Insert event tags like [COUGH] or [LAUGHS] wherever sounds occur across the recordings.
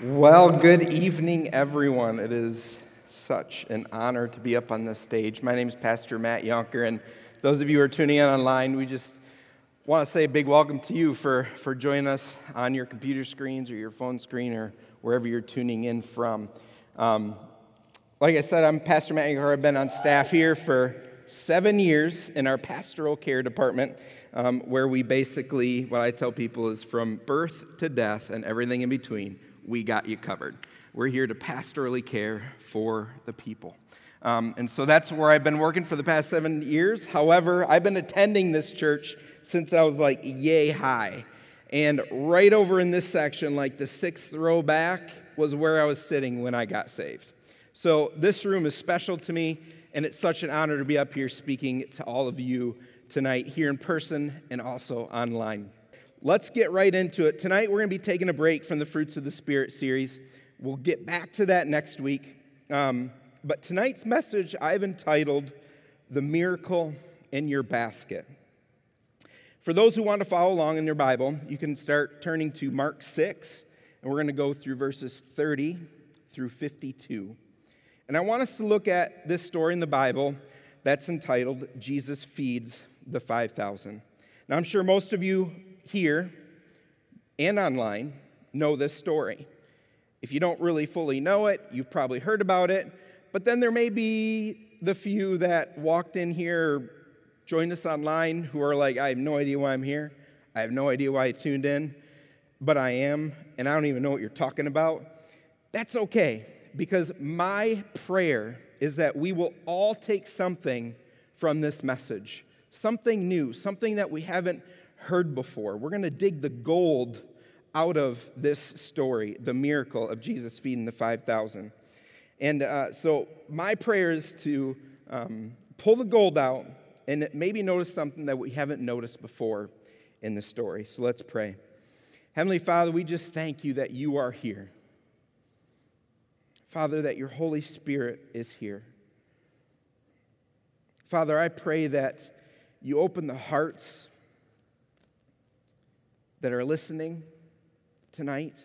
Well, good evening, everyone. It is such an honor to be up on this stage. My name is Pastor Matt Yonker, and those of you who are tuning in online, we just want to say a big welcome to you for, for joining us on your computer screens or your phone screen or wherever you're tuning in from. Um, like I said, I'm Pastor Matt Yonker. I've been on staff here for seven years in our pastoral care department, um, where we basically, what I tell people is from birth to death and everything in between we got you covered. We're here to pastorally care for the people. Um, and so that's where I've been working for the past seven years. However, I've been attending this church since I was like yay high. And right over in this section, like the sixth row back, was where I was sitting when I got saved. So this room is special to me, and it's such an honor to be up here speaking to all of you tonight, here in person and also online. Let's get right into it. Tonight, we're going to be taking a break from the Fruits of the Spirit series. We'll get back to that next week. Um, but tonight's message I've entitled The Miracle in Your Basket. For those who want to follow along in their Bible, you can start turning to Mark 6, and we're going to go through verses 30 through 52. And I want us to look at this story in the Bible that's entitled Jesus Feeds the 5,000. Now, I'm sure most of you here and online know this story. If you don't really fully know it, you've probably heard about it, but then there may be the few that walked in here joined us online who are like, I have no idea why I'm here. I have no idea why I tuned in, but I am, and I don't even know what you're talking about. That's okay, because my prayer is that we will all take something from this message, something new, something that we haven't heard before. We're going to dig the gold out of this story, the miracle of Jesus feeding the 5,000. And uh, so, my prayer is to um, pull the gold out and maybe notice something that we haven't noticed before in the story. So, let's pray. Heavenly Father, we just thank you that you are here. Father, that your Holy Spirit is here. Father, I pray that you open the hearts that are listening tonight.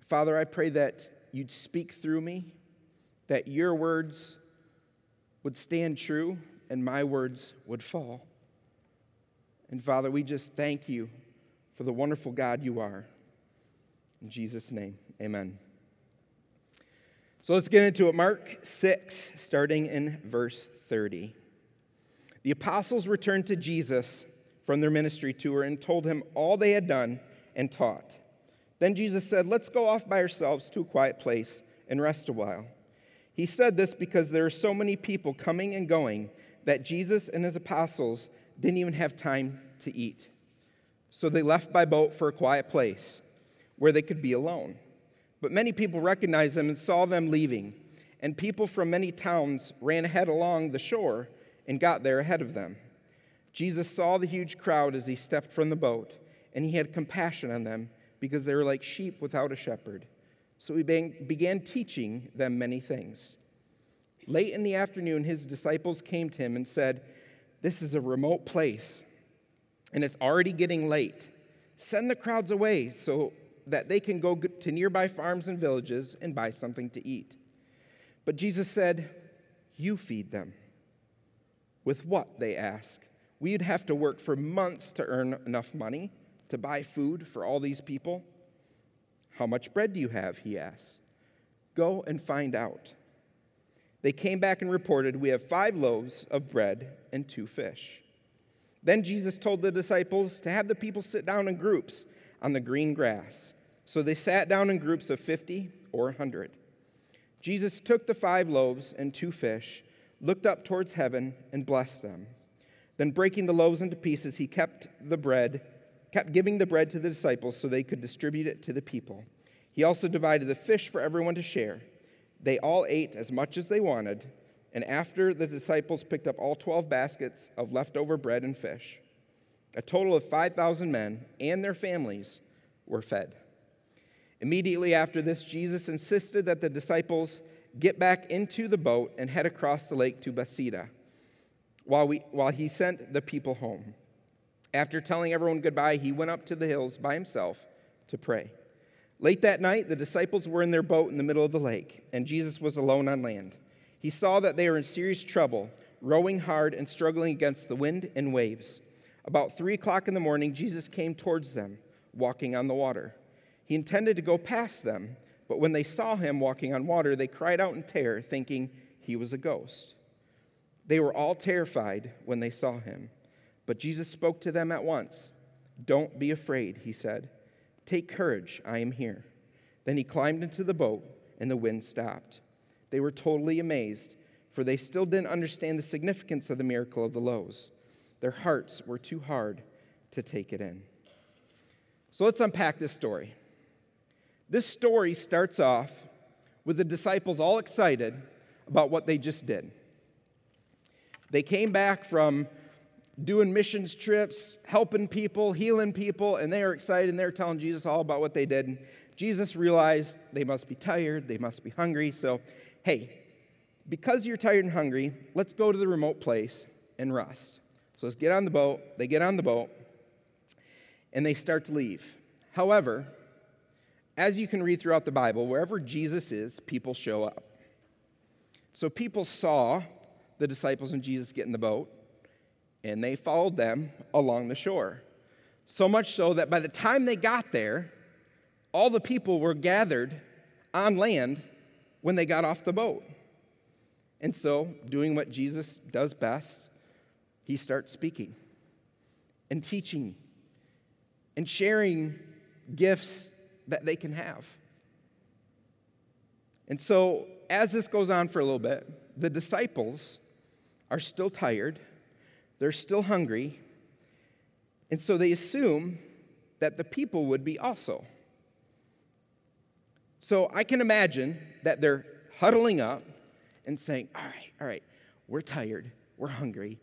Father, I pray that you'd speak through me, that your words would stand true and my words would fall. And Father, we just thank you for the wonderful God you are. In Jesus' name, amen. So let's get into it. Mark 6, starting in verse 30. The apostles returned to Jesus from their ministry tour and told him all they had done and taught. Then Jesus said, Let's go off by ourselves to a quiet place and rest a while. He said this because there are so many people coming and going that Jesus and his apostles didn't even have time to eat. So they left by boat for a quiet place where they could be alone. But many people recognized them and saw them leaving, and people from many towns ran ahead along the shore and got there ahead of them. Jesus saw the huge crowd as he stepped from the boat, and he had compassion on them because they were like sheep without a shepherd. So he began teaching them many things. Late in the afternoon, his disciples came to him and said, This is a remote place, and it's already getting late. Send the crowds away so that they can go to nearby farms and villages and buy something to eat. But Jesus said, You feed them. With what? They asked. We'd have to work for months to earn enough money to buy food for all these people. How much bread do you have? He asked. Go and find out. They came back and reported, We have five loaves of bread and two fish. Then Jesus told the disciples to have the people sit down in groups on the green grass. So they sat down in groups of 50 or 100. Jesus took the five loaves and two fish, looked up towards heaven, and blessed them. Then, breaking the loaves into pieces, he kept the bread, kept giving the bread to the disciples so they could distribute it to the people. He also divided the fish for everyone to share. They all ate as much as they wanted, and after the disciples picked up all 12 baskets of leftover bread and fish, a total of 5,000 men and their families were fed. Immediately after this, Jesus insisted that the disciples get back into the boat and head across the lake to Bethsaida while, we, while he sent the people home. After telling everyone goodbye, he went up to the hills by himself to pray. Late that night, the disciples were in their boat in the middle of the lake, and Jesus was alone on land. He saw that they were in serious trouble, rowing hard and struggling against the wind and waves. About three o'clock in the morning, Jesus came towards them, walking on the water. He intended to go past them, but when they saw him walking on water, they cried out in terror, thinking he was a ghost. They were all terrified when they saw him. But Jesus spoke to them at once. Don't be afraid, he said. Take courage, I am here. Then he climbed into the boat, and the wind stopped. They were totally amazed, for they still didn't understand the significance of the miracle of the loaves. Their hearts were too hard to take it in. So let's unpack this story. This story starts off with the disciples all excited about what they just did. They came back from doing missions trips, helping people, healing people, and they are excited and they're telling Jesus all about what they did. And Jesus realized they must be tired, they must be hungry. So, hey, because you're tired and hungry, let's go to the remote place and rest. So let's get on the boat. They get on the boat and they start to leave. However, as you can read throughout the Bible, wherever Jesus is, people show up. So people saw the disciples and Jesus get in the boat and they followed them along the shore. So much so that by the time they got there, all the people were gathered on land when they got off the boat. And so, doing what Jesus does best, he starts speaking and teaching and sharing gifts that they can have. And so, as this goes on for a little bit, the disciples are still tired they're still hungry. And so they assume that the people would be also. So I can imagine that they're huddling up and saying, All right, all right, we're tired, we're hungry,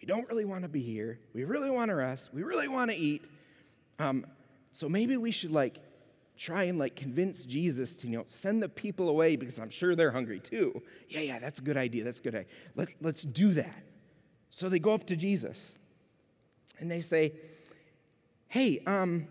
we don't really want to be here, we really want to rest, we really want to eat. Um, so maybe we should like try and like convince Jesus to you know send the people away because I'm sure they're hungry too. Yeah, yeah, that's a good idea. That's a good idea. Let, let's do that. So they go up to Jesus and they say, Hey, um,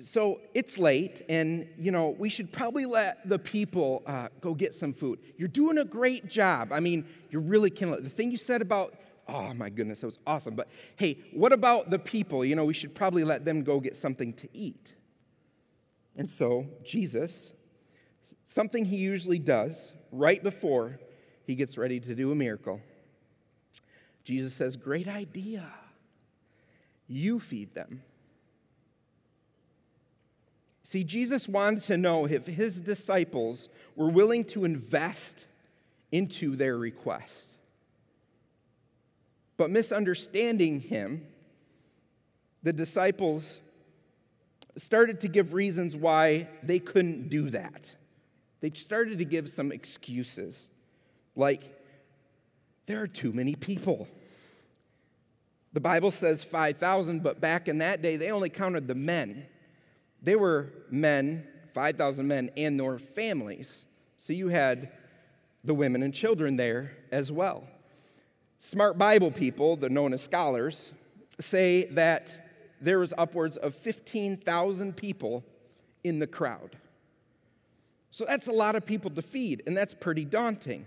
so it's late, and you know we should probably let the people uh, go get some food. You're doing a great job. I mean, you're really killing it. The thing you said about oh my goodness, that was awesome. But hey, what about the people? You know, we should probably let them go get something to eat. And so Jesus, something he usually does right before he gets ready to do a miracle Jesus says, Great idea. You feed them. See, Jesus wanted to know if his disciples were willing to invest into their request. But misunderstanding him, the disciples started to give reasons why they couldn't do that. They started to give some excuses, like, there are too many people. The Bible says 5,000, but back in that day, they only counted the men. They were men, 5,000 men, and their families. So you had the women and children there as well. Smart Bible people, the known as scholars, say that there was upwards of 15,000 people in the crowd. So that's a lot of people to feed, and that's pretty daunting.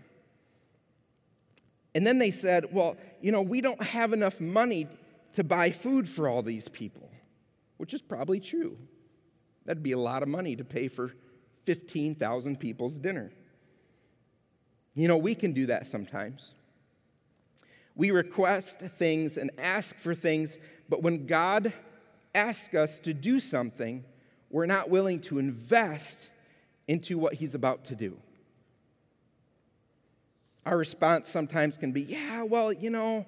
And then they said, well, you know, we don't have enough money to buy food for all these people, which is probably true. That'd be a lot of money to pay for 15,000 people's dinner. You know, we can do that sometimes. We request things and ask for things, but when God asks us to do something, we're not willing to invest into what He's about to do our response sometimes can be, yeah, well, you know,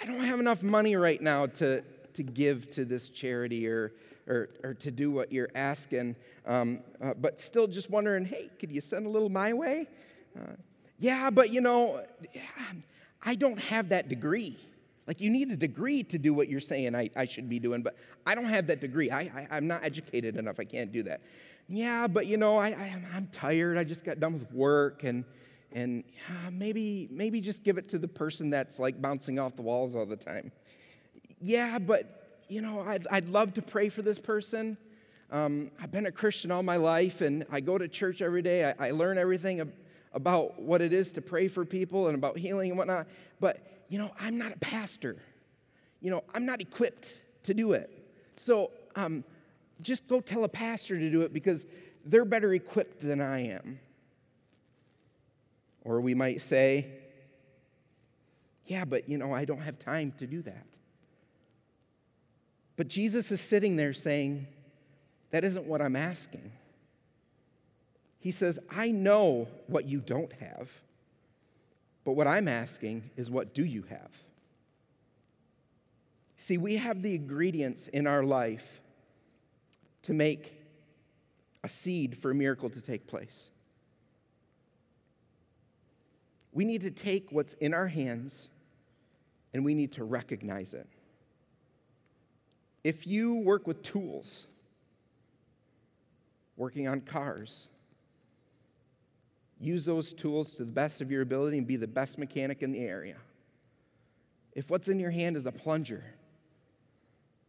I don't have enough money right now to, to give to this charity or, or, or to do what you're asking, um, uh, but still just wondering, hey, could you send a little my way? Uh, yeah, but you know, I don't have that degree. Like, you need a degree to do what you're saying I, I should be doing, but I don't have that degree. I, I, am not educated enough. I can't do that. Yeah, but you know, I, I, I'm tired. I just got done with work and and maybe maybe just give it to the person that's like bouncing off the walls all the time. Yeah, but you know, I'd, I'd love to pray for this person, Um, I've been a Christian all my life, and I go to church every day. I, I learn everything about what it is to pray for people and about healing and whatnot. But, you know, I'm not a pastor. You know, I'm not equipped to do it. So um, just go tell a pastor to do it because they're better equipped than I am. Or we might say, yeah, but you know, I don't have time to do that. But Jesus is sitting there saying, that isn't what I'm asking. He says, I know what you don't have, but what I'm asking is, what do you have? See, we have the ingredients in our life to make a seed for a miracle to take place. We need to take what's in our hands and we need to recognize it. If you work with tools, working on cars, use those tools to the best of your ability and be the best mechanic in the area. If what's in your hand is a plunger,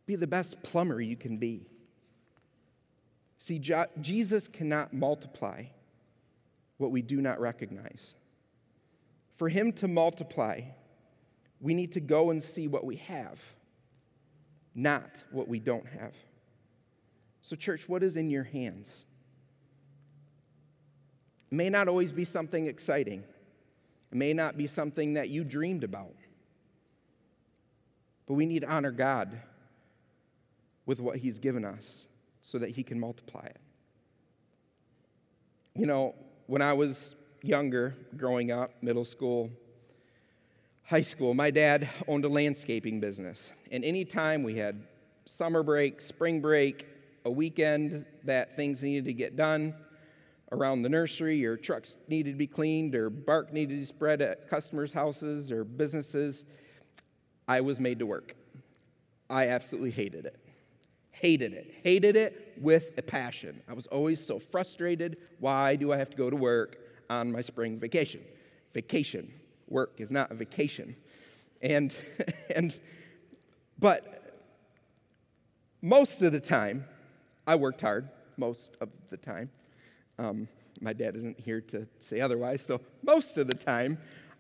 be the best plumber you can be. See, Jesus cannot multiply what we do not recognize. For him to multiply, we need to go and see what we have, not what we don't have. So, church, what is in your hands? It may not always be something exciting, it may not be something that you dreamed about. But we need to honor God with what He's given us so that He can multiply it. You know, when I was younger, growing up, middle school, high school, my dad owned a landscaping business. And any time we had summer break, spring break, a weekend that things needed to get done around the nursery, or trucks needed to be cleaned, or bark needed to be spread at customers' houses or businesses, I was made to work. I absolutely hated it. Hated it. Hated it with a passion. I was always so frustrated. Why do I have to go to work on my spring vacation? Vacation work is not a vacation. And, [LAUGHS] and, but most of the time, I worked hard, most of the time. Um, my dad isn't here to say otherwise, so most of the time,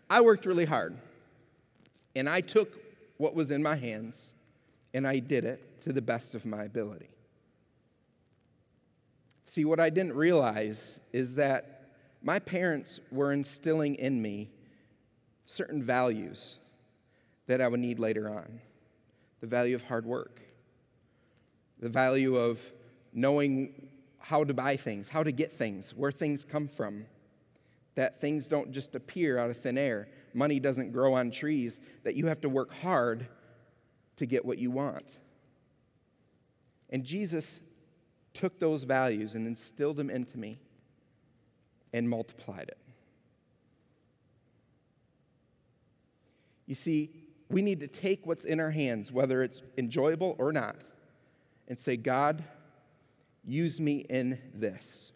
I worked really hard. And I took what was in my hands and I did it to the best of my ability. See, what I didn't realize is that my parents were instilling in me certain values that I would need later on the value of hard work, the value of knowing how to buy things, how to get things, where things come from, that things don't just appear out of thin air. Money doesn't grow on trees, that you have to work hard to get what you want. And Jesus took those values and instilled them into me and multiplied it. You see, we need to take what's in our hands, whether it's enjoyable or not, and say, God, use me in this.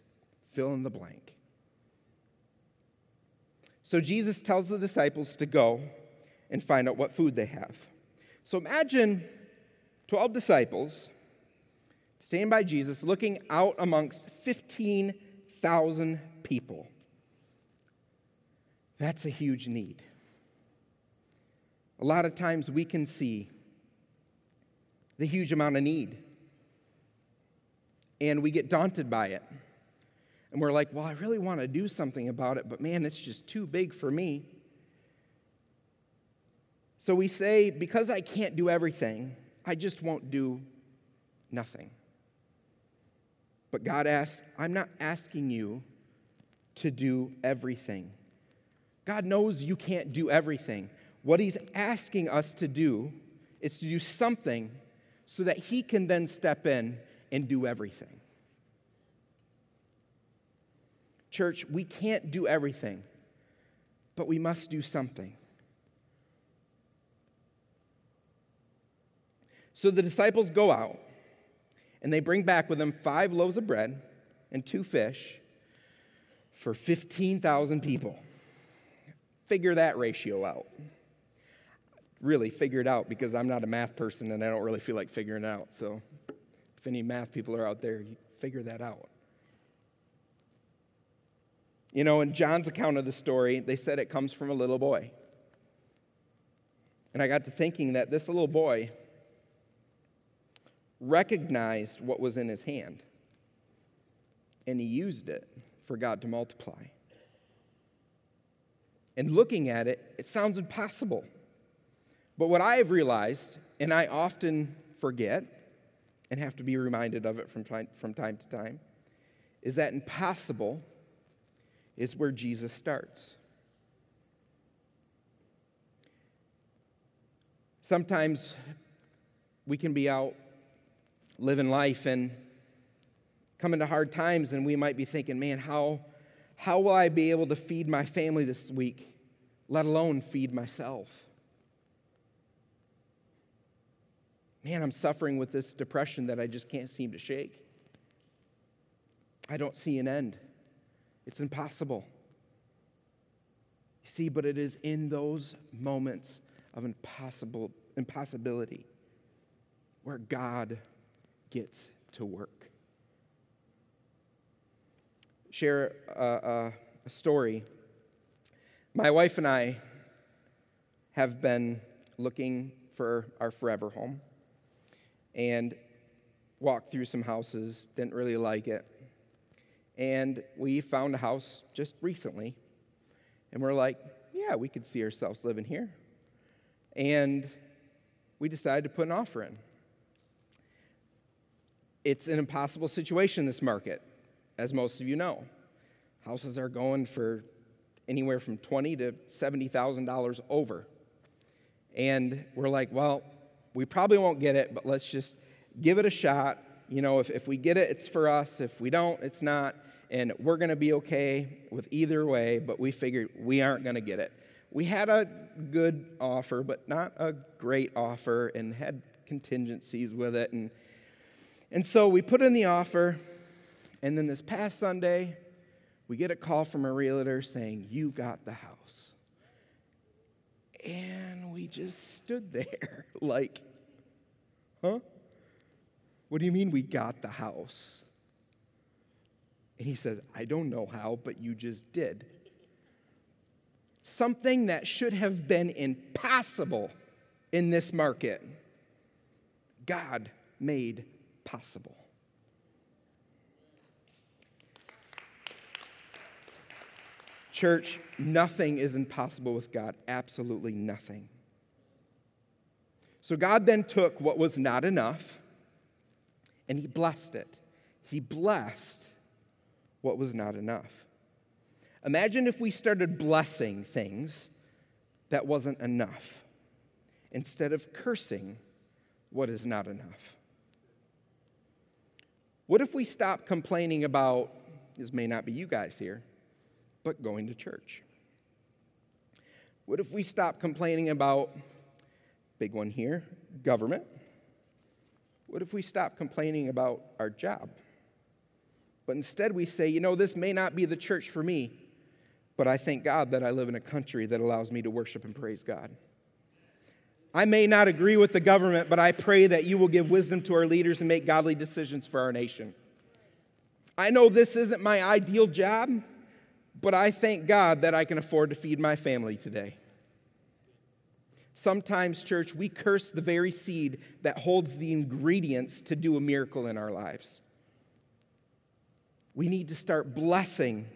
Fill in the blank. So Jesus tells the disciples to go and find out what food they have. So imagine 12 disciples standing by Jesus looking out amongst 15,000 people. That's a huge need. A lot of times we can see the huge amount of need, and we get daunted by it. And we're like, well, I really want to do something about it, but man, it's just too big for me. So we say, because I can't do everything, I just won't do nothing. But God asks, I'm not asking you to do everything. God knows you can't do everything. What He's asking us to do is to do something so that He can then step in and do everything. Church, we can't do everything, but we must do something. So the disciples go out and they bring back with them five loaves of bread and two fish for 15,000 people. Figure that ratio out really figure it out because I'm not a math person and I don't really feel like figuring it out. So If any math people are out there, you figure that out. You know, in John's account of the story, they said it comes from a little boy. And I got to thinking that this little boy recognized what was in his hand and he used it for God to multiply. And looking at it, it sounds impossible. But what I have realized, and I often forget and have to be reminded of it from time, from time to time, is that impossible is where Jesus starts. Sometimes we can be out living life and come into hard times, and we might be thinking, man, how, how will I be able to feed my family this week, let alone feed myself? Man, I'm suffering with this depression that I just can't seem to shake. I don't see an end. It's impossible. You see, but it is in those moments of impossible impossibility where God gets to work. Share a, a, a story. My wife and I have been looking for our forever home and walked through some houses, didn't really like it. And we found a house just recently, and we're like, yeah, we could see ourselves living here. And we decided to put an offer in. It's an impossible situation in this market, as most of you know. Houses are going for anywhere from twenty to seventy thousand dollars over. And we're like, well, we probably won't get it, but let's just give it a shot. You know, if, if we get it, it's for us. If we don't, it's not. And we're going to be okay with either way, but we figured we aren't going to get it. We had a good offer, but not a great offer, and had contingencies with it. And, and so we put in the offer, and then this past Sunday, we get a call from a realtor saying, You got the house. And we just stood [LAUGHS] there like, Huh? What do you mean we got the house? And he says, I don't know how, but you just did. Something that should have been impossible in this market, God made possible. Church, nothing is impossible with God. Absolutely nothing. So God then took what was not enough and he blessed it. He blessed what was not enough. Imagine if we started blessing things that wasn't enough instead of cursing what is not enough. What if we stopped complaining about, this may not be you guys here, but going to church? What if we stopped complaining about, big one here, government? What if we stop complaining about our job? But instead we say, you know, this may not be the church for me, but I thank God that I live in a country that allows me to worship and praise God. I may not agree with the government, but I pray that you will give wisdom to our leaders and make godly decisions for our nation. I know this isn't my ideal job, but I thank God that I can afford to feed my family today. Sometimes, church, we curse the very seed that holds the ingredients to do a miracle in our lives. We need to start blessing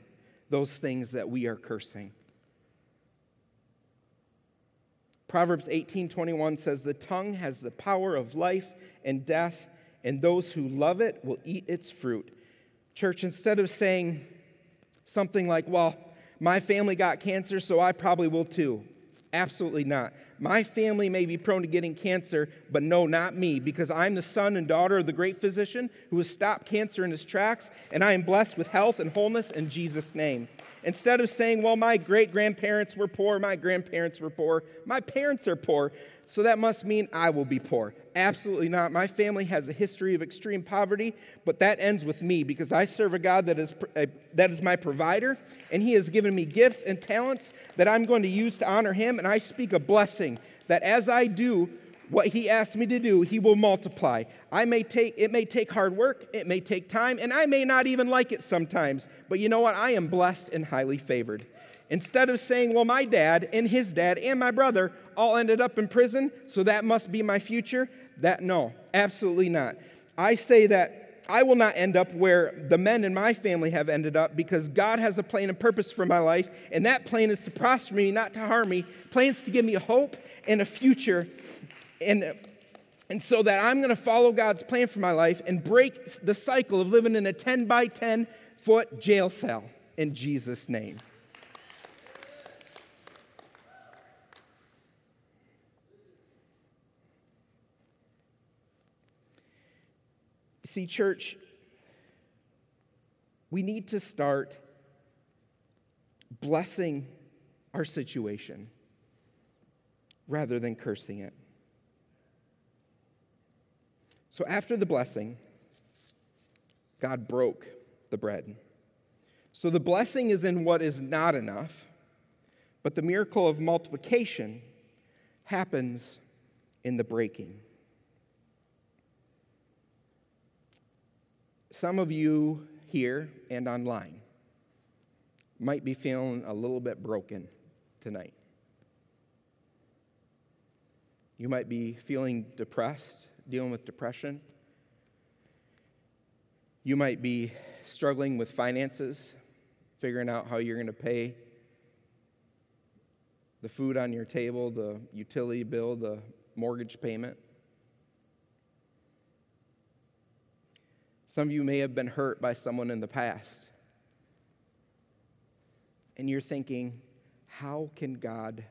those things that we are cursing. Proverbs 18:21 says the tongue has the power of life and death and those who love it will eat its fruit. Church instead of saying something like, "Well, my family got cancer, so I probably will too." Absolutely not. My family may be prone to getting cancer, but no, not me, because I'm the son and daughter of the great physician who has stopped cancer in his tracks, and I am blessed with health and wholeness in Jesus' name. Instead of saying, well, my great grandparents were poor, my grandparents were poor, my parents are poor, so that must mean I will be poor. Absolutely not. My family has a history of extreme poverty, but that ends with me because I serve a God that is, uh, that is my provider, and He has given me gifts and talents that I'm going to use to honor Him, and I speak a blessing that as I do, what he asks me to do, he will multiply. I may take it may take hard work, it may take time, and I may not even like it sometimes. But you know what? I am blessed and highly favored. Instead of saying, well, my dad and his dad and my brother all ended up in prison, so that must be my future, that no, absolutely not. I say that I will not end up where the men in my family have ended up because God has a plan and purpose for my life, and that plan is to prosper me, not to harm me, plans to give me hope and a future. And, and so that I'm going to follow God's plan for my life and break the cycle of living in a 10 by 10 foot jail cell in Jesus' name. See, church, we need to start blessing our situation rather than cursing it. So after the blessing, God broke the bread. So the blessing is in what is not enough, but the miracle of multiplication happens in the breaking. Some of you here and online might be feeling a little bit broken tonight. You might be feeling depressed, dealing with depression. You might be struggling with finances, figuring out how you're going to pay the food on your table, the utility bill, the mortgage payment. Some of you may have been hurt by someone in the past. And you're thinking, how can God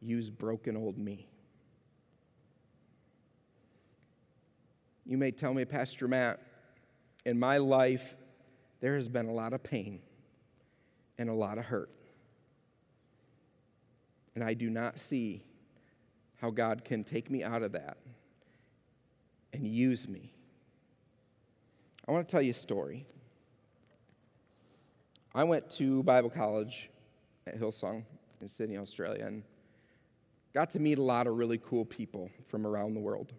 use broken old me? You may tell me, Pastor Matt, in my life, there has been a lot of pain and a lot of hurt. And I do not see how God can take me out of that and use me I want to tell you a story. I went to Bible college at Hillsong in Sydney, Australia, and got to meet a lot of really cool people from around the world.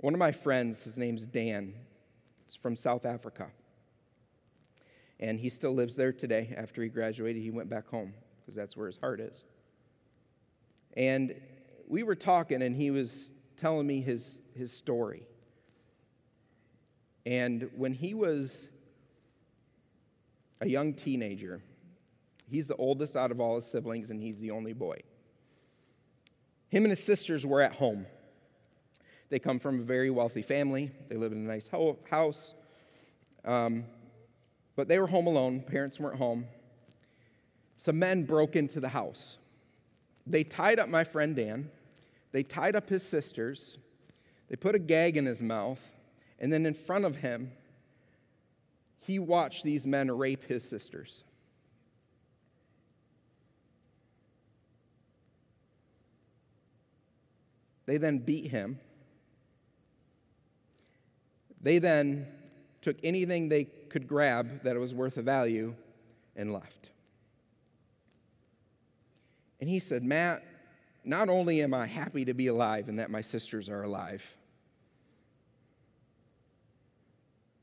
One of my friends, his name's Dan, is from South Africa. And he still lives there today. After he graduated, he went back home because that's where his heart is. And we were talking, and he was telling me his, his story. And when he was a young teenager, he's the oldest out of all his siblings, and he's the only boy. Him and his sisters were at home. They come from a very wealthy family, they live in a nice ho- house. Um, but they were home alone, parents weren't home. Some men broke into the house. They tied up my friend Dan, they tied up his sisters, they put a gag in his mouth, and then in front of him, he watched these men rape his sisters. They then beat him. They then took anything they could grab that was worth a value and left. And he said, Matt, not only am I happy to be alive and that my sisters are alive,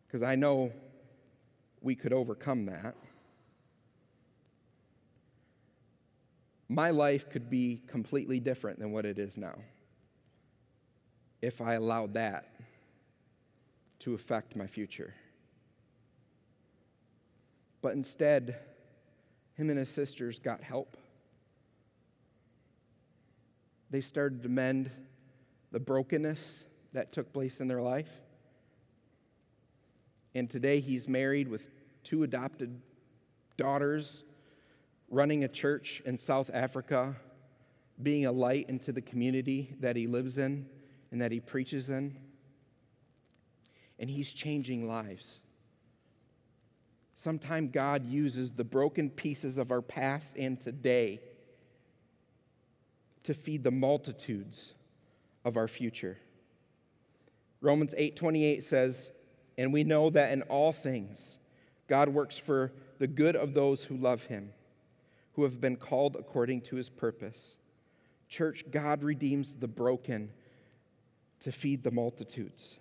because I know we could overcome that. My life could be completely different than what it is now if I allowed that to affect my future. But instead, him and his sisters got help. They started to mend the brokenness that took place in their life. And today he's married with two adopted daughters, running a church in South Africa, being a light into the community that he lives in and that he preaches in. And he's changing lives. Sometimes God uses the broken pieces of our past and today to feed the multitudes of our future. Romans 8:28 says, and we know that in all things, God works for the good of those who love him, who have been called according to his purpose. Church, God redeems the broken to feed the multitudes.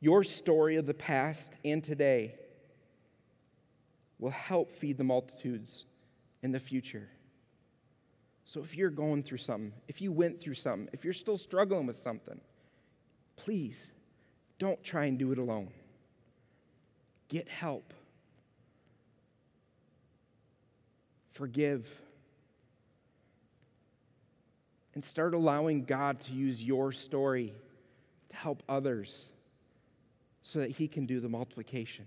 Your story of the past and today will help feed the multitudes in the future. So if you're going through something, if you went through something, if you're still struggling with something, please don't try and do it alone. Get help. Forgive. And start allowing God to use your story to help others so that He can do the multiplication.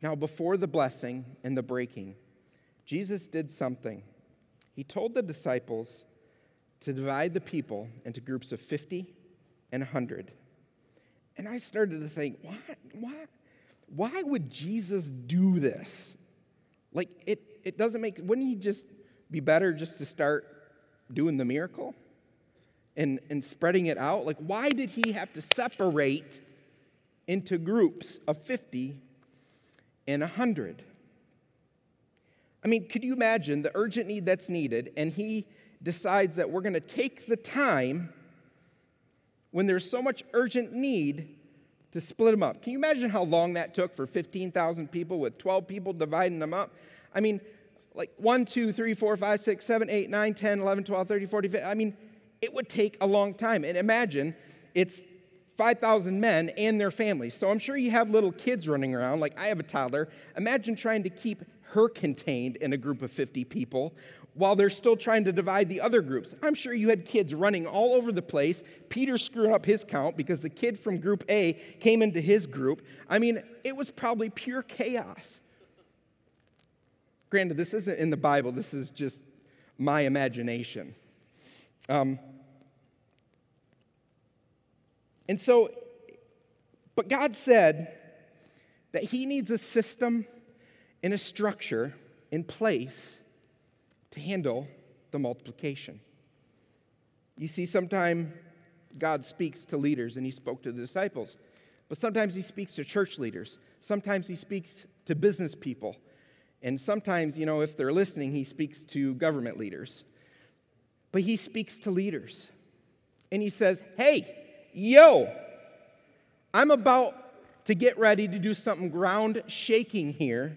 Now, before the blessing and the breaking, Jesus did something. He told the disciples to divide the people into groups of 50 and 100. And I started to think, why, why, why would Jesus do this? Like, it, it doesn't make, wouldn't he just be better just to start doing the miracle and, and spreading it out? Like, why did he have to separate into groups of 50 and 100. I mean, could you imagine the urgent need that's needed, and he decides that we're going to take the time when there's so much urgent need to split them up? Can you imagine how long that took for 15,000 people with 12 people dividing them up? I mean, like 1, 2, 3, 4, 5, 6, 7, 8, 9, 10, 11, 12, 13, 14, 15. I mean, it would take a long time. And imagine it's 5,000 men and their families. So I'm sure you have little kids running around, like I have a toddler. Imagine trying to keep her contained in a group of 50 people while they're still trying to divide the other groups. I'm sure you had kids running all over the place. Peter screwing up his count because the kid from group A came into his group. I mean, it was probably pure chaos. Granted, this isn't in the Bible, this is just my imagination. Um, and so, but God said that He needs a system and a structure in place to handle the multiplication. You see, sometimes God speaks to leaders, and He spoke to the disciples, but sometimes He speaks to church leaders. Sometimes He speaks to business people. And sometimes, you know, if they're listening, He speaks to government leaders. But He speaks to leaders. And He says, hey, yo, I'm about to get ready to do something ground shaking here.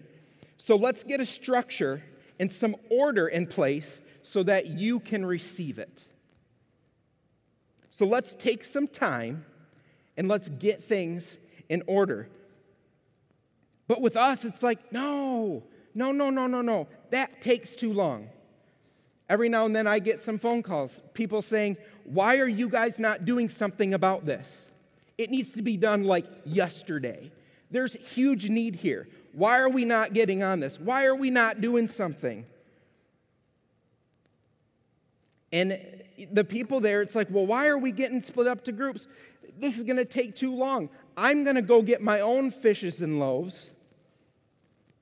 So let's get a structure and some order in place so that you can receive it. So let's take some time and let's get things in order. But with us, it's like, no, no, no, no, no, no. That takes too long. Every now and then I get some phone calls, people saying, Why are you guys not doing something about this? It needs to be done like yesterday. There's huge need here. Why are we not getting on this? Why are we not doing something? And the people there, it's like, well, why are we getting split up to groups? This is going to take too long. I'm going to go get my own fishes and loaves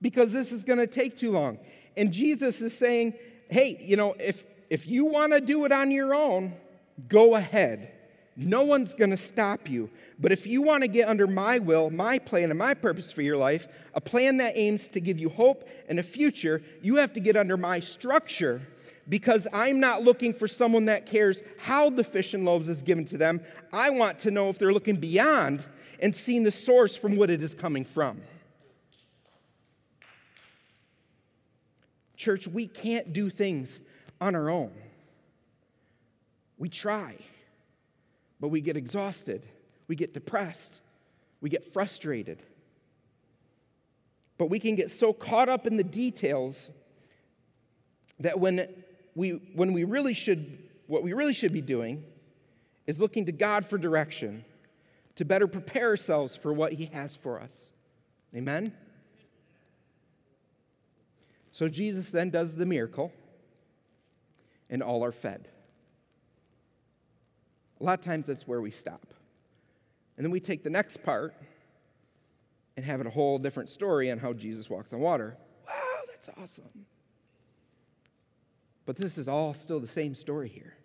because this is going to take too long. And Jesus is saying, hey, you know, if, if you want to do it on your own, go ahead. No one's going to stop you. But if you want to get under my will, my plan, and my purpose for your life, a plan that aims to give you hope and a future, you have to get under my structure because I'm not looking for someone that cares how the fish and loaves is given to them. I want to know if they're looking beyond and seeing the source from what it is coming from. Church, we can't do things on our own. We try, but we get exhausted, we get depressed, we get frustrated. But we can get so caught up in the details that when we, when we really should, what we really should be doing is looking to God for direction to better prepare ourselves for what He has for us. Amen? So Jesus then does the miracle, and all are fed. A lot of times that's where we stop. And then we take the next part and have it a whole different story on how Jesus walks on water. Wow, that's awesome. But this is all still the same story here.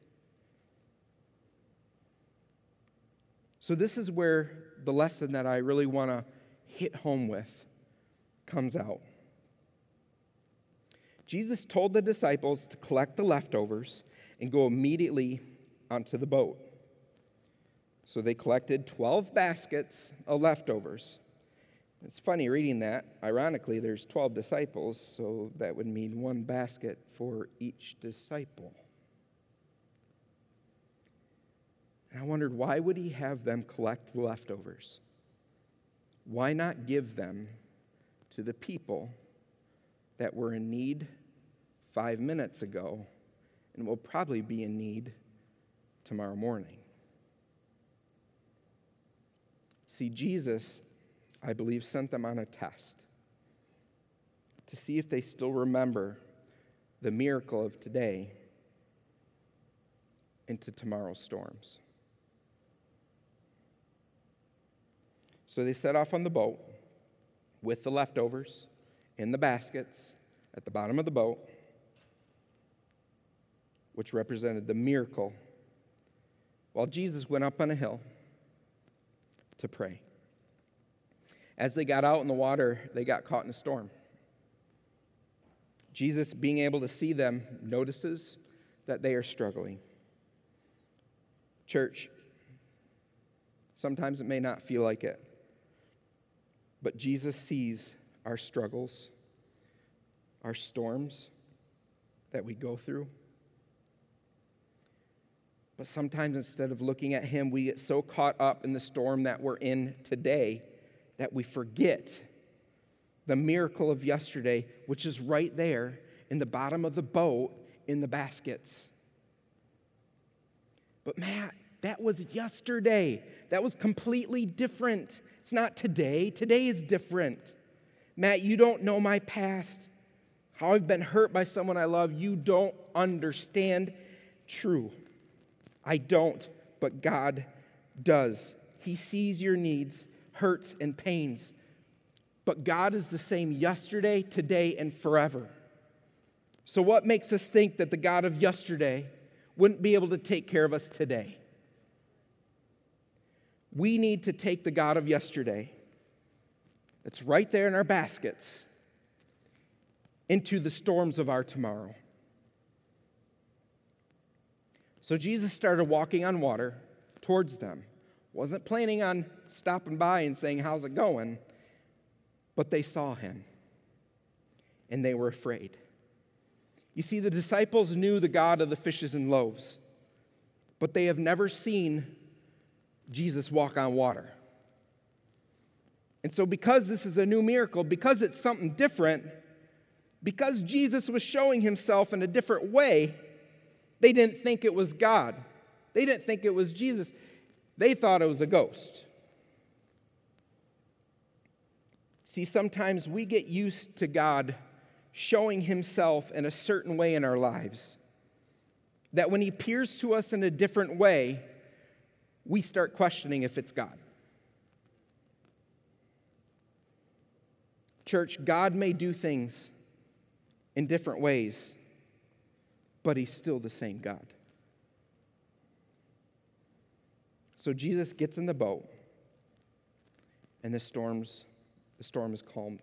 So, this is where the lesson that I really want to hit home with comes out. Jesus told the disciples to collect the leftovers and go immediately onto the boat. So they collected 12 baskets of leftovers. It's funny reading that. Ironically, there's 12 disciples, so that would mean one basket for each disciple. And I wondered why would he have them collect the leftovers? Why not give them to the people that were in need 5 minutes ago and will probably be in need tomorrow morning? See, Jesus, I believe, sent them on a test to see if they still remember the miracle of today into tomorrow's storms. So they set off on the boat with the leftovers in the baskets at the bottom of the boat, which represented the miracle, while Jesus went up on a hill to pray. As they got out in the water, they got caught in a storm. Jesus, being able to see them, notices that they are struggling. Church, sometimes it may not feel like it, but Jesus sees our struggles, our storms that we go through. But sometimes instead of looking at Him, we get so caught up in the storm that we're in today that we forget the miracle of yesterday, which is right there in the bottom of the boat in the baskets. But Matt, that was yesterday. That was completely different. It's not today. Today is different. Matt, you don't know my past, how I've been hurt by someone I love. You don't understand. True. I don't, but God does. He sees your needs, hurts, and pains. But God is the same yesterday, today, and forever. So, what makes us think that the God of yesterday wouldn't be able to take care of us today? We need to take the God of yesterday, that's right there in our baskets, into the storms of our tomorrow. So Jesus started walking on water towards them. Wasn't planning on stopping by and saying, How's it going? But they saw him and they were afraid. You see, the disciples knew the God of the fishes and loaves, but they have never seen Jesus walk on water. And so, because this is a new miracle, because it's something different, because Jesus was showing himself in a different way, they didn't think it was God. They didn't think it was Jesus. They thought it was a ghost. See, sometimes we get used to God showing himself in a certain way in our lives. That when he appears to us in a different way, we start questioning if it's God. Church, God may do things in different ways but he's still the same God. So Jesus gets in the boat, and the storms, the storm is calmed.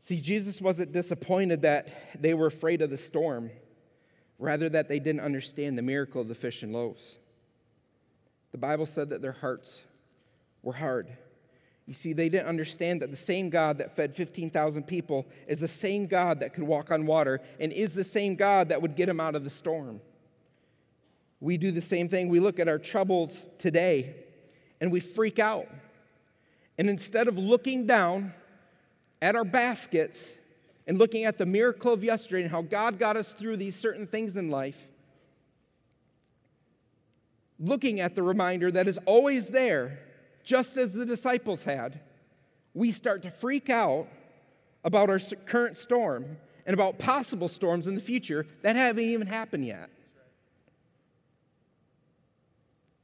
See, Jesus wasn't disappointed that they were afraid of the storm, rather that they didn't understand the miracle of the fish and loaves. The Bible said that their hearts were hard. You see, they didn't understand that the same God that fed 15,000 people is the same God that could walk on water and is the same God that would get them out of the storm. We do the same thing. We look at our troubles today and we freak out. And instead of looking down at our baskets and looking at the miracle of yesterday and how God got us through these certain things in life, looking at the reminder that is always there just as the disciples had, we start to freak out about our current storm and about possible storms in the future that haven't even happened yet.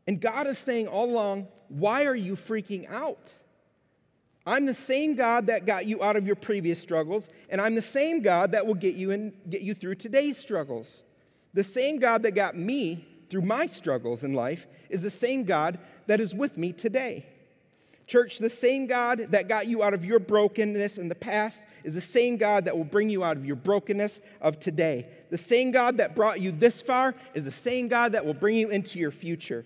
And God is saying all along, why are you freaking out? I'm the same God that got you out of your previous struggles, and I'm the same God that will get you and get you through today's struggles. The same God that got me through my struggles in life is the same God that is with me today. Church, the same God that got you out of your brokenness in the past is the same God that will bring you out of your brokenness of today. The same God that brought you this far is the same God that will bring you into your future.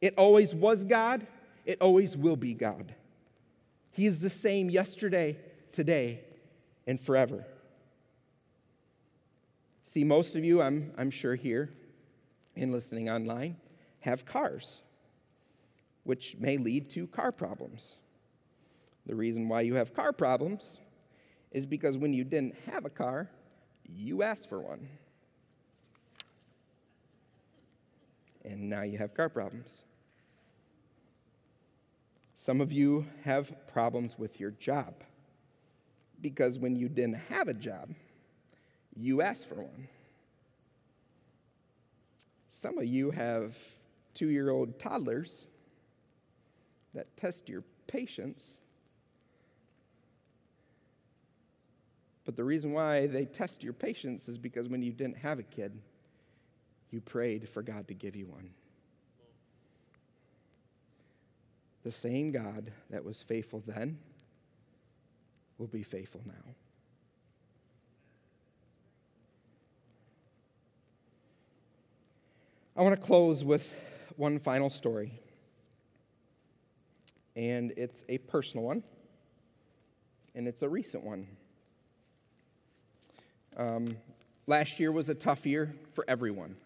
It always was God, it always will be God. He is the same yesterday, today, and forever. See, most of you, I'm, I'm sure here and listening online, have cars which may lead to car problems. The reason why you have car problems is because when you didn't have a car, you asked for one. And now you have car problems. Some of you have problems with your job because when you didn't have a job, you asked for one. Some of you have two year old toddlers that test your patience. But the reason why they test your patience is because when you didn't have a kid, you prayed for God to give you one. The same God that was faithful then will be faithful now. I want to close with one final story and it's a personal one, and it's a recent one. Um, last year was a tough year for everyone.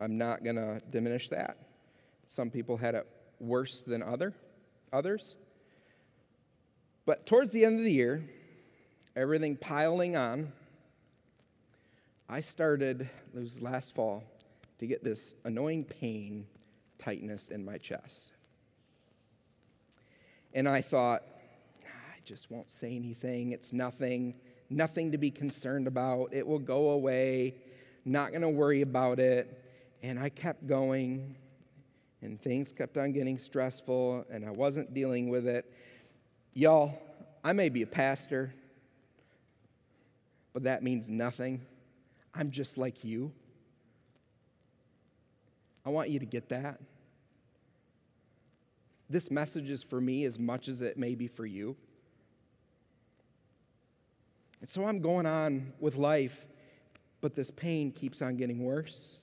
I'm not going to diminish that. Some people had it worse than other, others. But towards the end of the year, everything piling on, I started, it was last fall, to get this annoying pain, tightness in my chest. And I thought, I just won't say anything. It's nothing, nothing to be concerned about. It will go away. Not going to worry about it. And I kept going, and things kept on getting stressful, and I wasn't dealing with it. Y'all, I may be a pastor, but that means nothing. I'm just like you. I want you to get that. This message is for me as much as it may be for you. And so I'm going on with life, but this pain keeps on getting worse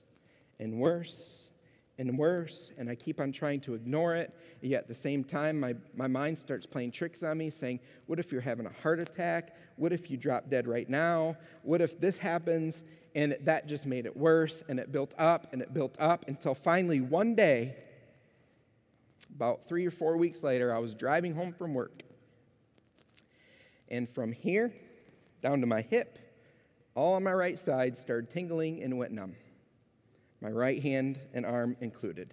and worse and worse, and I keep on trying to ignore it. Yet at the same time, my, my mind starts playing tricks on me, saying, What if you're having a heart attack? What if you drop dead right now? What if this happens? And that just made it worse, and it built up and it built up until finally one day, about three or four weeks later, I was driving home from work. And from here down to my hip, all on my right side started tingling and went numb, my right hand and arm included.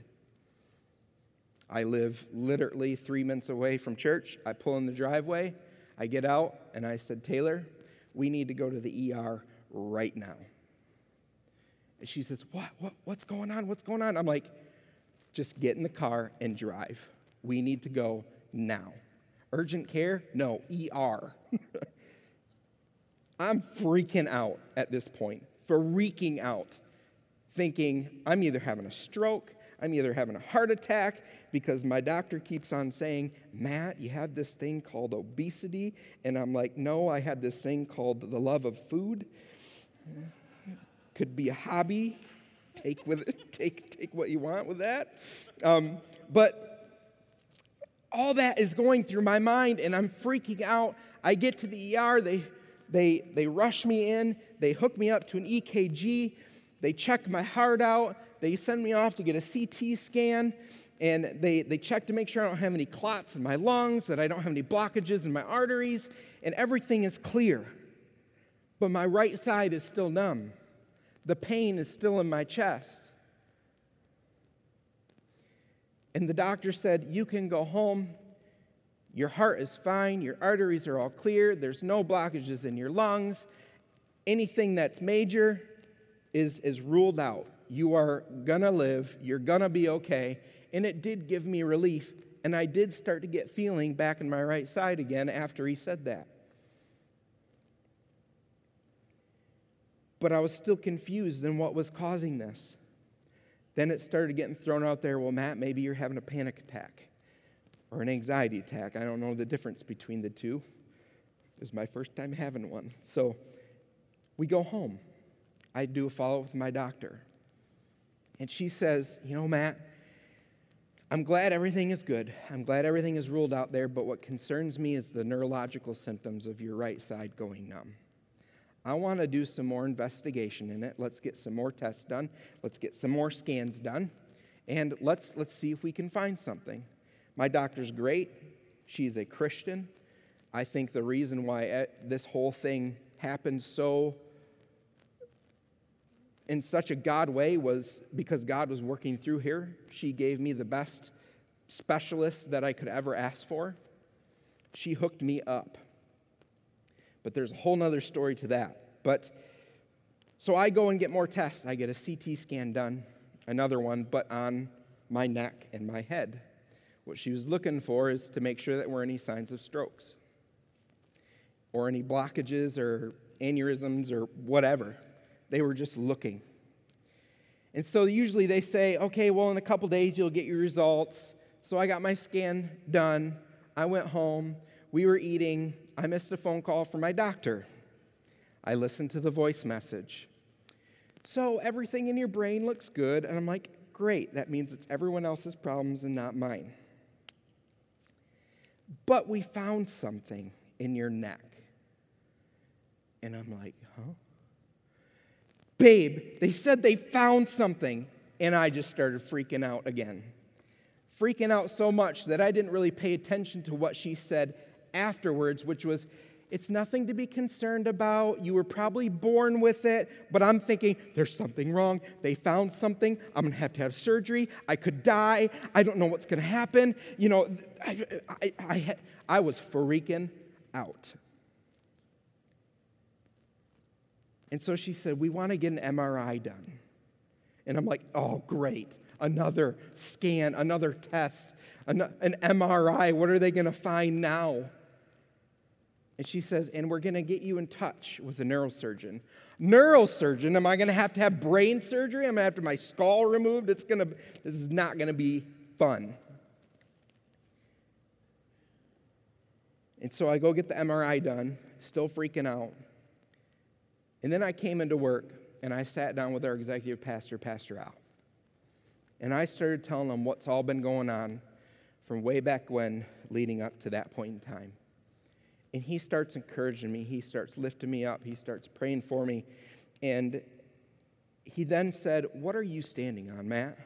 I live literally three minutes away from church. I pull in the driveway, I get out, and I said, Taylor, we need to go to the ER right now. And she says, What? what? What's going on? What's going on? I'm like, just get in the car and drive. We need to go now. Urgent care? No, ER. [LAUGHS] I'm freaking out at this point, freaking out, thinking I'm either having a stroke, I'm either having a heart attack because my doctor keeps on saying, Matt, you have this thing called obesity. And I'm like, no, I had this thing called the love of food. Could be a hobby take with it, take, take what you want with that. Um, but all that is going through my mind, and I'm freaking out. I get to the ER, they, they, they rush me in, they hook me up to an EKG, they check my heart out, they send me off to get a CT scan, and they, they check to make sure I don't have any clots in my lungs, that I don't have any blockages in my arteries, and everything is clear. But my right side is still numb the pain is still in my chest. And the doctor said, You can go home. Your heart is fine. Your arteries are all clear. There's no blockages in your lungs. Anything that's major is, is ruled out. You are gonna live. You're gonna be okay. And it did give me relief. And I did start to get feeling back in my right side again after he said that. But I was still confused in what was causing this. Then it started getting thrown out there well, Matt, maybe you're having a panic attack. or an anxiety attack. I don't know the difference between the two. It was my first time having one. So we go home. I do a follow up with my doctor. And she says, You know, Matt, I'm glad everything is good. I'm glad everything is ruled out there, but what concerns me is the neurological symptoms of your right side going numb. I want to do some more investigation in it. Let's get some more tests done. Let's get some more scans done. And let's, let's see if we can find something. My doctor's great. She's a Christian. I think the reason why eh, this whole thing happened so in such a God way was because God was working through here. She gave me the best specialist that I could ever ask for. She hooked me up. But there's a whole nother story to that. But so I go and get more tests. I get a CT scan done, another one, but on my neck and my head. What she was looking for is to make sure that there were any signs of strokes or any blockages or aneurysms or whatever. They were just looking. And so usually they say, okay, well, in a couple days you'll get your results. So I got my scan done. I went home. We were eating. I missed a phone call from my doctor. I listened to the voice message. So everything in your brain looks good. And I'm like, great. That means it's everyone else's problems and not mine. But we found something in your neck. And I'm like, huh? Babe, they said they found something. And I just started freaking out again. Freaking out so much that I didn't really pay attention to what she said afterwards, which was, it's nothing to be concerned about. You were probably born with it, but I'm thinking there's something wrong. They found something. I'm going to have to have surgery. I could die. I don't know what's going to happen. You know, I, I, I, I was freaking out. And so she said, We want to get an MRI done. And I'm like, Oh, great. Another scan, another test, an, an MRI. What are they going to find now? And she says, And we're going to get you in touch with a neurosurgeon. Neurosurgeon? Am I going to have to have brain surgery? I'm going to have to have my skull removed? It's going to, this is not going to be fun. And so I go get the MRI done, still freaking out. And then I came into work and I sat down with our executive pastor, Pastor Al. And I started telling him what's all been going on from way back when leading up to that point in time. And he starts encouraging me, he starts lifting me up, he starts praying for me. And he then said, What are you standing on, Matt?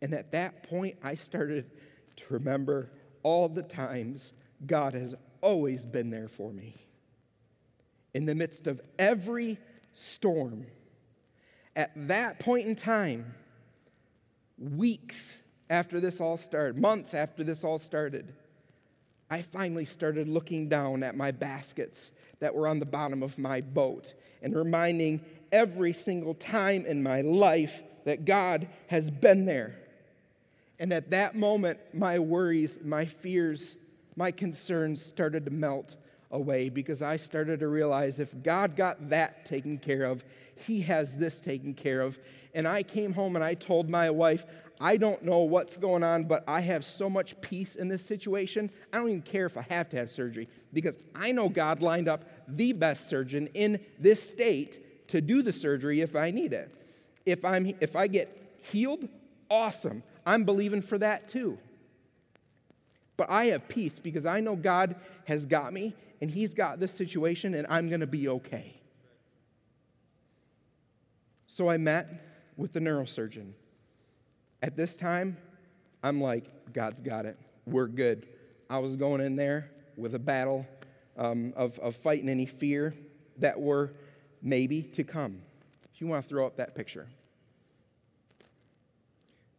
And at that point, I started to remember all the times God has always been there for me in the midst of every storm. At that point in time, weeks after this all started, months after this all started, I finally started looking down at my baskets that were on the bottom of my boat and reminding every single time in my life that God has been there. And at that moment, my worries, my fears, my concerns started to melt away because I started to realize if God got that taken care of, He has this taken care of. And I came home and I told my wife, I don't know what's going on, but I have so much peace in this situation. I don't even care if I have to have surgery because I know God lined up the best surgeon in this state to do the surgery if I need it. If, I'm, if I get healed, awesome. I'm believing for that too. But I have peace because I know God has got me and He's got this situation and I'm going to be okay. So I met with the neurosurgeon. At this time, I'm like, God's got it. We're good. I was going in there with a battle um, of, of fighting any fear that were maybe to come. If you want to throw up that picture.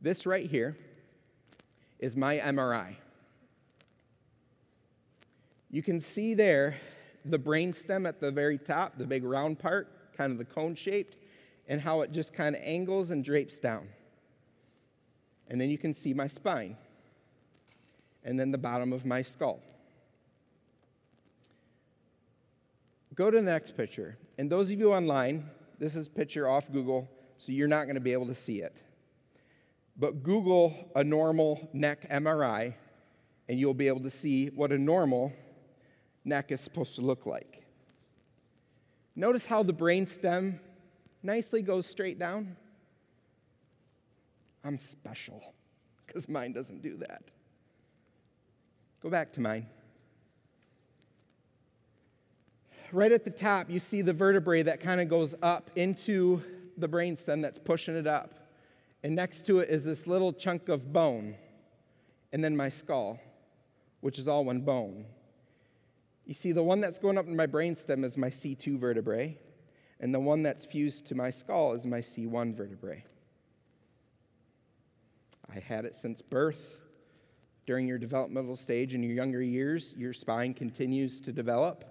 This right here is my MRI. You can see there the brainstem at the very top, the big round part, kind of the cone shaped, and how it just kind of angles and drapes down. And then you can see my spine, and then the bottom of my skull. Go to the next picture. And those of you online, this is picture off Google, so you're not going to be able to see it. but Google a normal neck MRI, and you'll be able to see what a normal neck is supposed to look like. Notice how the brain stem nicely goes straight down? I'm special because mine doesn't do that. Go back to mine. Right at the top, you see the vertebrae that kind of goes up into the brainstem that's pushing it up. And next to it is this little chunk of bone, and then my skull, which is all one bone. You see, the one that's going up in my brainstem is my C2 vertebrae, and the one that's fused to my skull is my C1 vertebrae. I had it since birth. During your developmental stage in your younger years, your spine continues to develop.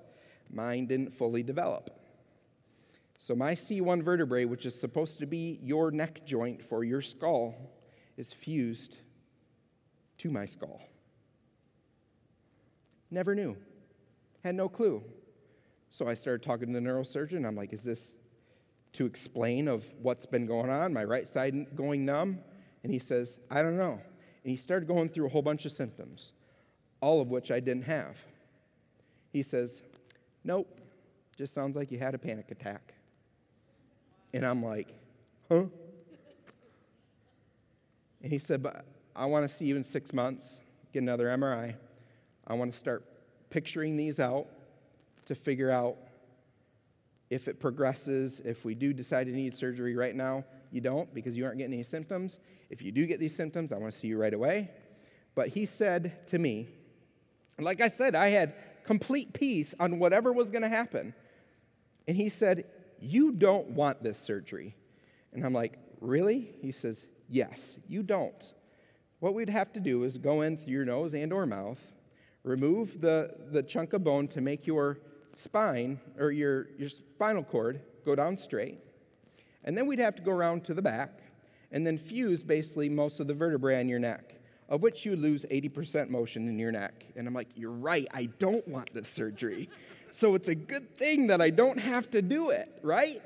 Mine didn't fully develop. So, my C1 vertebrae, which is supposed to be your neck joint for your skull, is fused to my skull. Never knew. Had no clue. So I started talking to the neurosurgeon. I'm like, is this to explain of what's been going on? My right side going numb? And he says, I don't know. And he started going through a whole bunch of symptoms, all of which I didn't have. He says, Nope, just sounds like you had a panic attack. And I'm like, Huh? And he said, But I want to see you in six months, get another MRI. I want to start picturing these out to figure out if it progresses, if we do decide to need surgery right now, you don't because you aren't getting any symptoms. If you do get these symptoms, I want to see you right away. But he said to me, like I said, I had complete peace on whatever was going to happen. And he said, You don't want this surgery. And I'm like, Really? He says, Yes, you don't. What we'd have to do is go in through your nose and or mouth, remove the, the chunk of bone to make your spine or your, your spinal cord go down straight. And then we'd have to go around to the back and then fuse basically most of the vertebrae in your neck, of which you lose 80% motion in your neck. And I'm like, you're right, I don't want this surgery. so it's a good thing that I don't have to do it, right?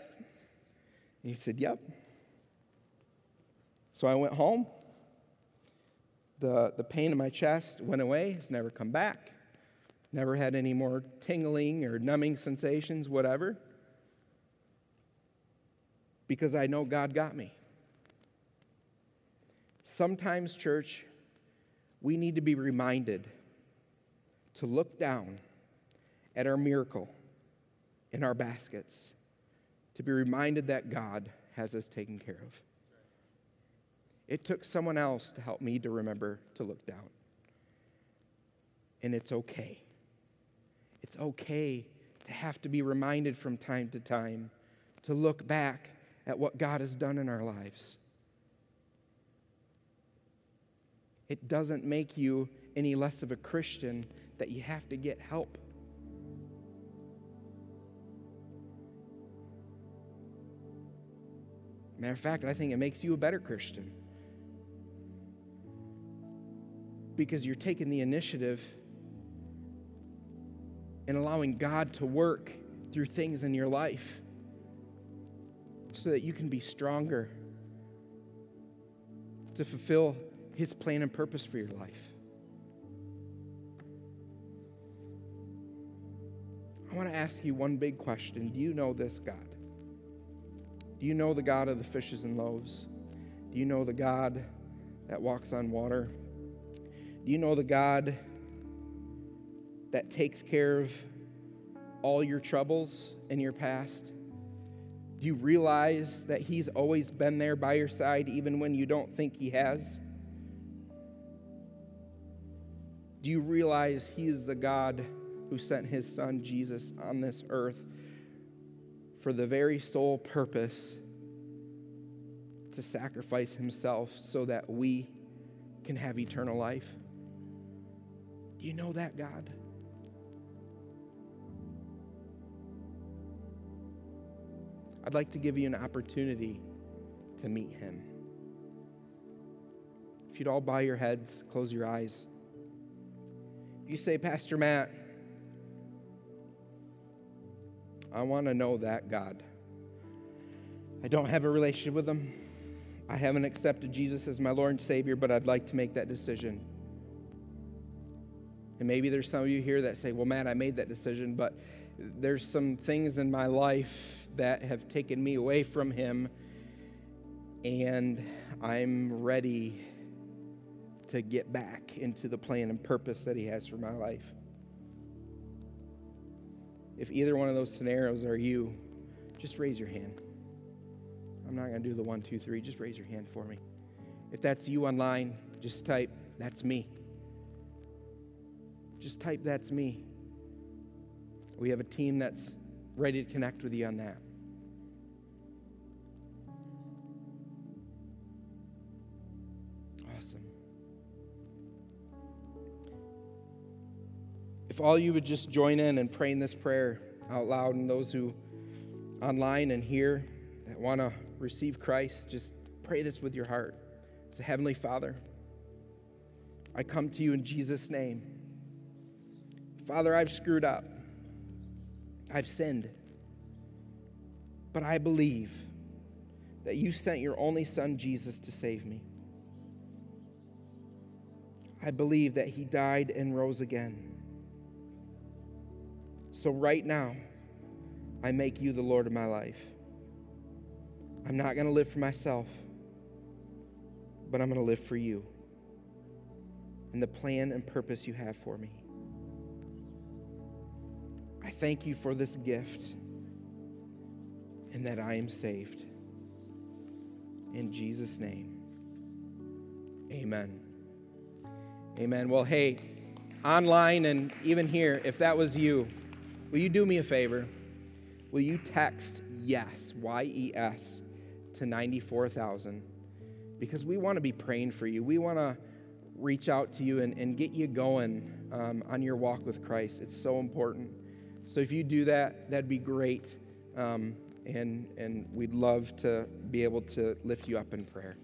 And he said, yep. So I went home. The, the pain in my chest went away, it's never come back. Never had any more tingling or numbing sensations, whatever. Because I know God got me. Sometimes, church, we need to be reminded to look down at our miracle in our baskets, to be reminded that God has us taken care of. It took someone else to help me to remember to look down. And it's okay. It's okay to have to be reminded from time to time to look back at what God has done in our lives. It doesn't make you any less of a Christian that you have to get help. Matter of fact, I think it makes you a better Christian. Because you're taking the initiative and allowing God to work through things in your life so that you can be stronger to fulfill His plan and purpose for your life. I want to ask you one big question Do you know this God? Do you know the God of the fishes and loaves? Do you know the God that walks on water? Do you know the God that takes care of all your troubles in your past? Do you realize that He's always been there by your side, even when you don't think He has? Do you realize He is the God who sent His Son Jesus on this earth for the very sole purpose to sacrifice Himself so that we can have eternal life? Do you know that God? I'd like to give you an opportunity to meet him. If you'd all bow your heads, close your eyes. You say, Pastor Matt, I want to know that God. I don't have a relationship with him. I haven't accepted Jesus as my Lord and Savior, but I'd like to make that decision. And maybe there's some of you here that say, Well, Matt, I made that decision, but there's some things in my life that have taken me away from Him, and I'm ready to get back into the plan and purpose that He has for my life. If either one of those scenarios are you, just raise your hand. I'm not going to do the one, two, three. Just raise your hand for me. If that's you online, just type, That's me. Just type, That's me. We have a team that's ready to connect with you on that. All you would just join in and praying this prayer out loud, and those who online and here that want to receive Christ, just pray this with your heart. Say, Heavenly Father, I come to you in Jesus' name. Father, I've screwed up. I've sinned. But I believe that you sent your only Son, Jesus, to save me. I believe that he died and rose again. So, right now, I make you the Lord of my life. I'm not going to live for myself, but I'm going to live for you and the plan and purpose you have for me. I thank you for this gift and that I am saved. In Jesus' name, amen. Amen. Well, hey, online and even here, if that was you, will you do me a favor? Will you text yes, Y E S, to 94,000? Because we want to be praying for you. We want to reach out to you and, and get you going um, on your walk with Christ. It's so important. So if you do that, that'd be great. Um, and, and we'd love to be able to lift you up in prayer.